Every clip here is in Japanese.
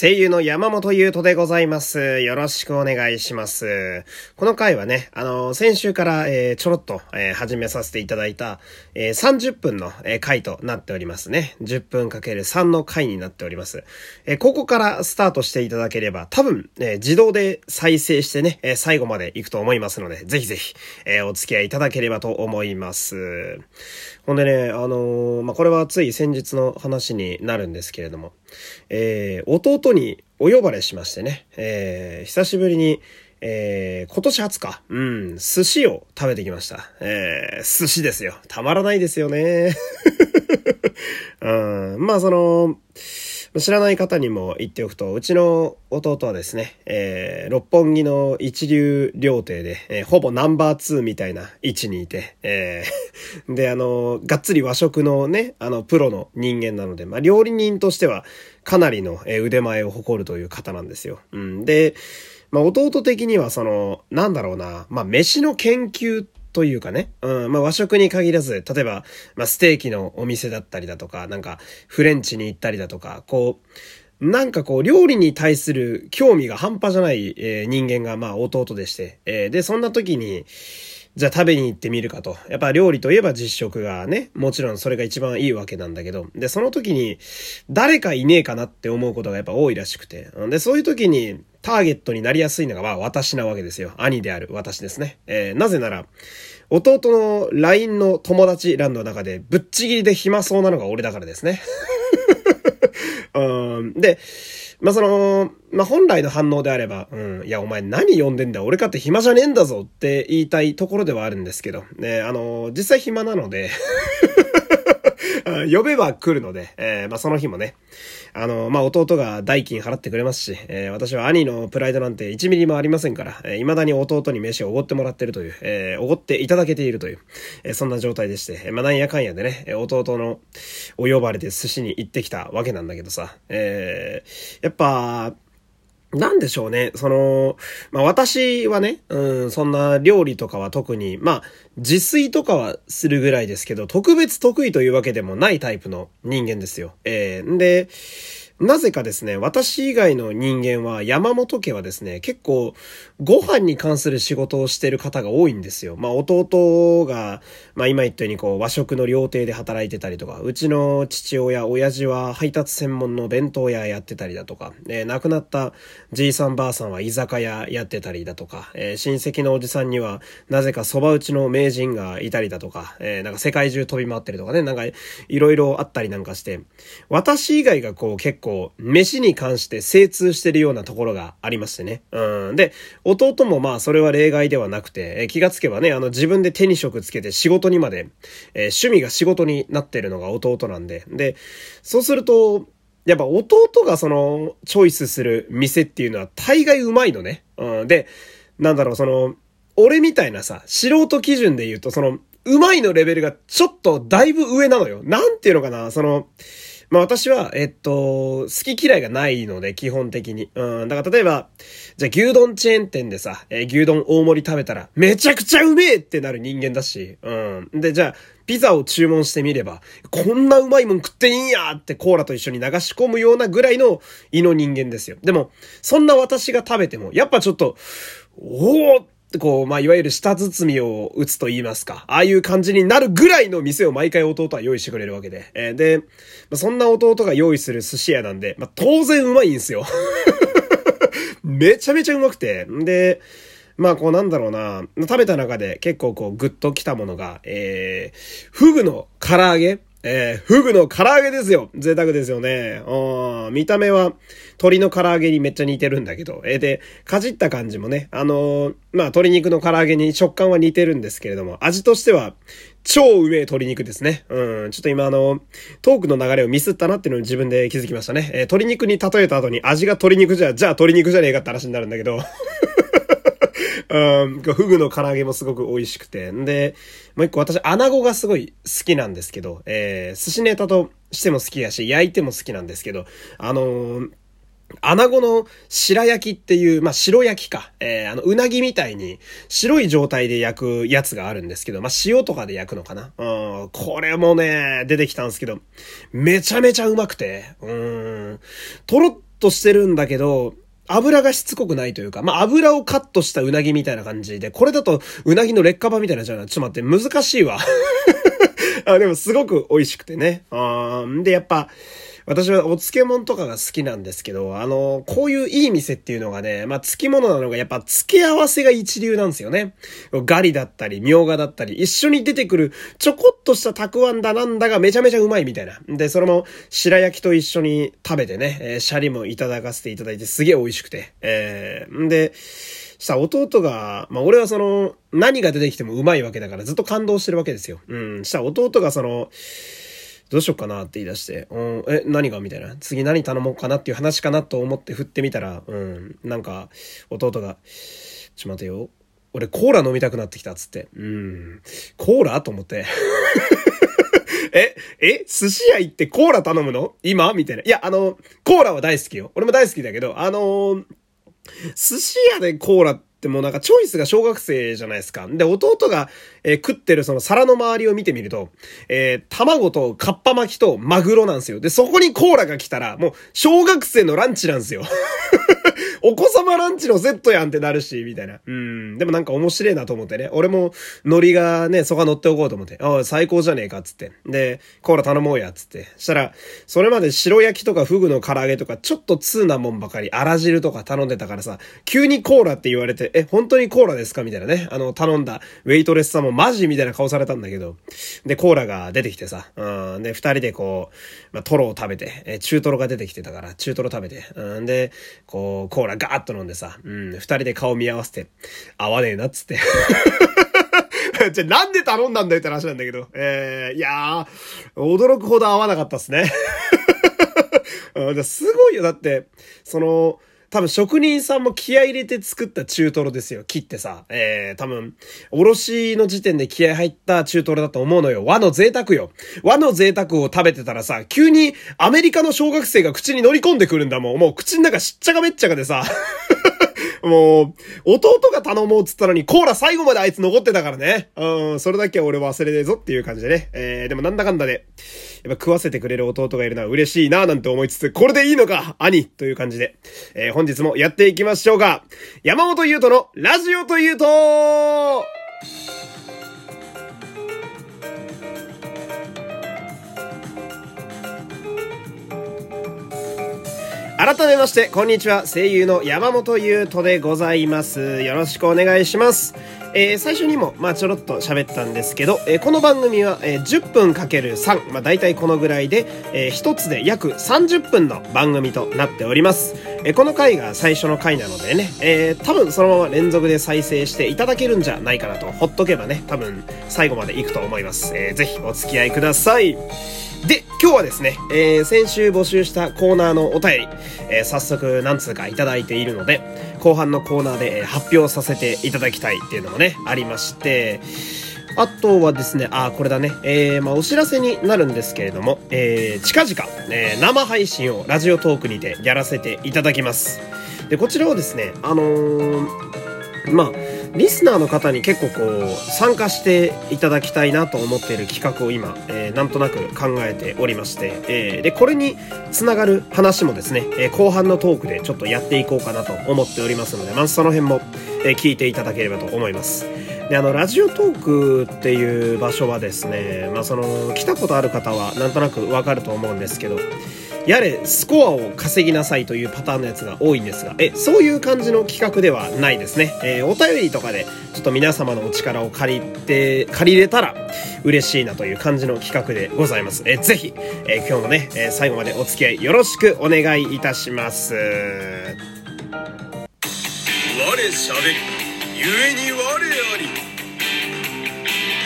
声優の山本優斗でございます。よろしくお願いします。この回はね、あの、先週から、えー、ちょろっと、えー、始めさせていただいた、えー、30分の、え回となっておりますね。10分かける3の回になっております。えここからスタートしていただければ、多分、え自動で再生してね、え最後まで行くと思いますので、ぜひぜひ、えお付き合いいただければと思います。ほんでね、あのまあ、これはつい先日の話になるんですけれども、え弟にお呼ばれしましてね、えー、久しぶりに、えー、今年初か、うん、寿司を食べてきました。えー、寿司ですよ。たまらないですよね。うん、まあその、知らない方にも言っておくと、うちの弟はですね、えー、六本木の一流料亭で、えー、ほぼナンバー2みたいな位置にいて、えー、で、あの、がっつり和食のね、あの、プロの人間なので、まあ、料理人としてはかなりの腕前を誇るという方なんですよ。うん。で、まあ、弟的にはその、なんだろうな、まあ、飯の研究ってというかね、うん、まあ和食に限らず、例えば、まあステーキのお店だったりだとか、なんかフレンチに行ったりだとか、こう、なんかこう、料理に対する興味が半端じゃない、えー、人間が、まあ弟でして、えー、で、そんな時に、じゃあ食べに行ってみるかと。やっぱ料理といえば実食がね、もちろんそれが一番いいわけなんだけど、で、その時に誰かいねえかなって思うことがやっぱ多いらしくて、で、そういう時にターゲットになりやすいのがまあ私なわけですよ。兄である私ですね。えー、なぜなら、弟の LINE の友達欄の中でぶっちぎりで暇そうなのが俺だからですね。うん、で、まあ、その、まあ、本来の反応であれば、うん、いや、お前何読んでんだ俺かって暇じゃねえんだぞって言いたいところではあるんですけど、ね、あの、実際暇なので。呼べば来るので、えー、まあ、その日もね、あの、まあ、弟が代金払ってくれますし、えー、私は兄のプライドなんて1ミリもありませんから、えー、未だに弟に飯をおごってもらってるという、えー、おごっていただけているという、えー、そんな状態でして、まあ、なんやかんやでね、弟のお呼ばれで寿司に行ってきたわけなんだけどさ、えー、やっぱ、なんでしょうね。その、まあ私はね、うん、そんな料理とかは特に、まあ自炊とかはするぐらいですけど、特別得意というわけでもないタイプの人間ですよ。えー、んで、なぜかですね、私以外の人間は、山本家はですね、結構、ご飯に関する仕事をしてる方が多いんですよ。まあ、弟が、まあ、今言ったように、こう、和食の料亭で働いてたりとか、うちの父親、親父は配達専門の弁当屋やってたりだとか、え、亡くなったじいさんばあさんは居酒屋やってたりだとか、え、親戚のおじさんには、なぜか蕎麦打ちの名人がいたりだとか、え、なんか世界中飛び回ってるとかね、なんか、いろいろあったりなんかして、私以外がこう、結構構、飯に関して精通してるようなところがありましてね。うん。で、弟もまあそれは例外ではなくて、え気がつけばね、あの自分で手に職つけて仕事にまで、え、趣味が仕事になってるのが弟なんで。で、そうすると、やっぱ弟がその、チョイスする店っていうのは大概うまいのね。うん。で、なんだろう、その、俺みたいなさ、素人基準で言うと、その、うまいのレベルがちょっとだいぶ上なのよ。なんていうのかな、その、まあ私は、えっと、好き嫌いがないので、基本的に。うん。だから例えば、じゃあ牛丼チェーン店でさ、えー、牛丼大盛り食べたら、めちゃくちゃうめえってなる人間だし、うん。で、じゃあ、ピザを注文してみれば、こんなうまいもん食っていいんやってコーラと一緒に流し込むようなぐらいの胃の人間ですよ。でも、そんな私が食べても、やっぱちょっと、おおこう、まあ、いわゆる舌包みを打つと言いますか。ああいう感じになるぐらいの店を毎回弟は用意してくれるわけで。えー、で、まあ、そんな弟が用意する寿司屋なんで、まあ、当然うまいんですよ。めちゃめちゃうまくて。で、まあ、こうなんだろうな、食べた中で結構こうグッときたものが、えー、フグの唐揚げえー、フグの唐揚げですよ。贅沢ですよね。うん、見た目は鶏の唐揚げにめっちゃ似てるんだけど、えー、で、かじった感じもね、あのー、まあ、鶏肉の唐揚げに食感は似てるんですけれども、味としては超うめえ鶏肉ですね。うん、ちょっと今あの、トークの流れをミスったなっていうのを自分で気づきましたね。えー、鶏肉に例えた後に味が鶏肉じゃ、じゃあ鶏肉じゃねえかって話になるんだけど。うん、フグの唐揚げもすごく美味しくて。んで、もう一個私、穴子がすごい好きなんですけど、えー、寿司ネタとしても好きやし、焼いても好きなんですけど、あのー、穴子の白焼きっていう、まあ、白焼きか。えー、あの、うなぎみたいに白い状態で焼くやつがあるんですけど、まあ、塩とかで焼くのかな。うん、これもね、出てきたんですけど、めちゃめちゃうまくて、うん、とろっとしてるんだけど、油がしつこくないというか、まあ、油をカットしたうなぎみたいな感じで、これだとうなぎの劣化版みたいなじゃないちょっと待って、難しいわ。あでもすごく美味しくてね。あで、やっぱ、私はお漬物とかが好きなんですけど、あの、こういういい店っていうのがね、まあ、付き物なのがやっぱ付け合わせが一流なんですよね。ガリだったり、みょうがだったり、一緒に出てくるちょこっとしたたくあんだなんだがめちゃめちゃうまいみたいな。で、それも白焼きと一緒に食べてね、えー、シャリもいただかせていただいてすげえ美味しくて。えー、んで、さ、弟が、まあ、俺はその、何が出てきてもうまいわけだからずっと感動してるわけですよ。うん。した弟がその、どうしよっかなって言い出して、うん、え、何がみたいな。次何頼もうかなっていう話かなと思って振ってみたら、うん、なんか、弟が、ちょ待てよ。俺コーラ飲みたくなってきたっつって。うん、コーラ？と思って。え、え、寿司屋行ってコーラ頼むの？今？みたいな。いや、あの、コーラは大好きよ。俺も大好きだけど、あの、寿司屋でコーラって、もうなんかチョイスが小学生じゃないですか。で、弟が、えー、食ってるその皿の周りを見てみると、えー、卵とカッパ巻きとマグロなんですよ。で、そこにコーラが来たら、もう小学生のランチなんですよ。お子様ランチのセットやんってなるし、みたいな。うん。でもなんか面白いなと思ってね。俺も、海苔がね、そこは乗っておこうと思って。ああ、最高じゃねえか、つって。で、コーラ頼もうや、つって。したら、それまで白焼きとかフグの唐揚げとか、ちょっと通なもんばかり、あら汁とか頼んでたからさ、急にコーラって言われて、え、本当にコーラですかみたいなね。あの、頼んだ、ウェイトレスさんもマジみたいな顔されたんだけど。で、コーラが出てきてさ。うん。で、二人でこう、まあ、トロを食べて、え、中トロが出てきてたから、中トロ食べて。うん。で、こう、コーラガーッと飲んでさ、うん、二人で顔見合わせて、合わねえなっつって。じゃ、なんで頼んだんだよって話なんだけど。えー、いやー、驚くほど合わなかったっすね。すごいよ。だって、その、多分職人さんも気合入れて作った中トロですよ。切ってさ。えー、多分、おろしの時点で気合入った中トロだと思うのよ。和の贅沢よ。和の贅沢を食べてたらさ、急にアメリカの小学生が口に乗り込んでくるんだもん。もう口の中しっちゃかめっちゃかでさ。もう、弟が頼もうっつったのに、コーラ最後まであいつ残ってたからね。うん、それだけは俺忘れねえぞっていう感じでね。えー、でもなんだかんだで、やっぱ食わせてくれる弟がいるのは嬉しいなぁなんて思いつつ、これでいいのか兄という感じで、えー、本日もやっていきましょうか。山本優斗のラジオというと改めまして、こんにちは。声優の山本優斗でございます。よろしくお願いします。えー、最初にも、まあちょろっと喋ったんですけど、えー、この番組は、えー、10分かける3、まあ大体このぐらいで、えー、1つで約30分の番組となっております。えー、この回が最初の回なのでね、えー、多分そのまま連続で再生していただけるんじゃないかなと、ほっとけばね、多分最後まで行くと思います。えー、ぜひお付き合いください。で、今日はですね、えー、先週募集したコーナーのお便り、えー、早速何通かいただいているので、後半のコーナーで発表させていただきたいっていうのもね、ありまして、あとはですね、あ、これだね。えー、まあ、お知らせになるんですけれども、えー、近々、えー、生配信をラジオトークにてやらせていただきます。で、こちらをですね、あのー、まあ、リスナーの方に結構こう、参加していただきたいなと思っている企画を今、えー、なんとなく考えておりまして、えー、で、これにつながる話もですね、えー、後半のトークでちょっとやっていこうかなと思っておりますので、まずその辺も、えー、聞いていただければと思います。で、あの、ラジオトークっていう場所はですね、まあ、その、来たことある方はなんとなくわかると思うんですけど、やれ、スコアを稼ぎなさいというパターンのやつが多いんですが、え、そういう感じの企画ではないですね。えー、お便りとかで、ちょっと皆様のお力を借りて、借りれたら嬉しいなという感じの企画でございます。えー、ぜひ、えー、今日もね、え最後までお付き合いよろしくお願いいたします。我しゃべり、ゆに我あり。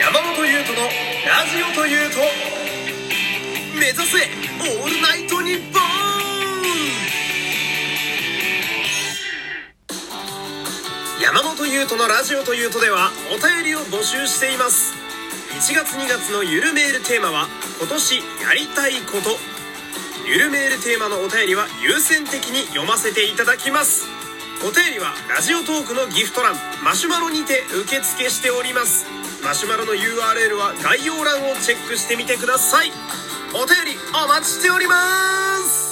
山本優斗のラジオというと、目指せオール山本優斗のラジオというとではお便りを募集しています。1月2月のゆるメールテーマは今年やりたいこと。ゆるメールテーマのお便りは優先的に読ませていただきます。お便りはラジオトークのギフト欄マシュマロにて受付しております。マシュマロの URL は概要欄をチェックしてみてください。お便りお待ちしております。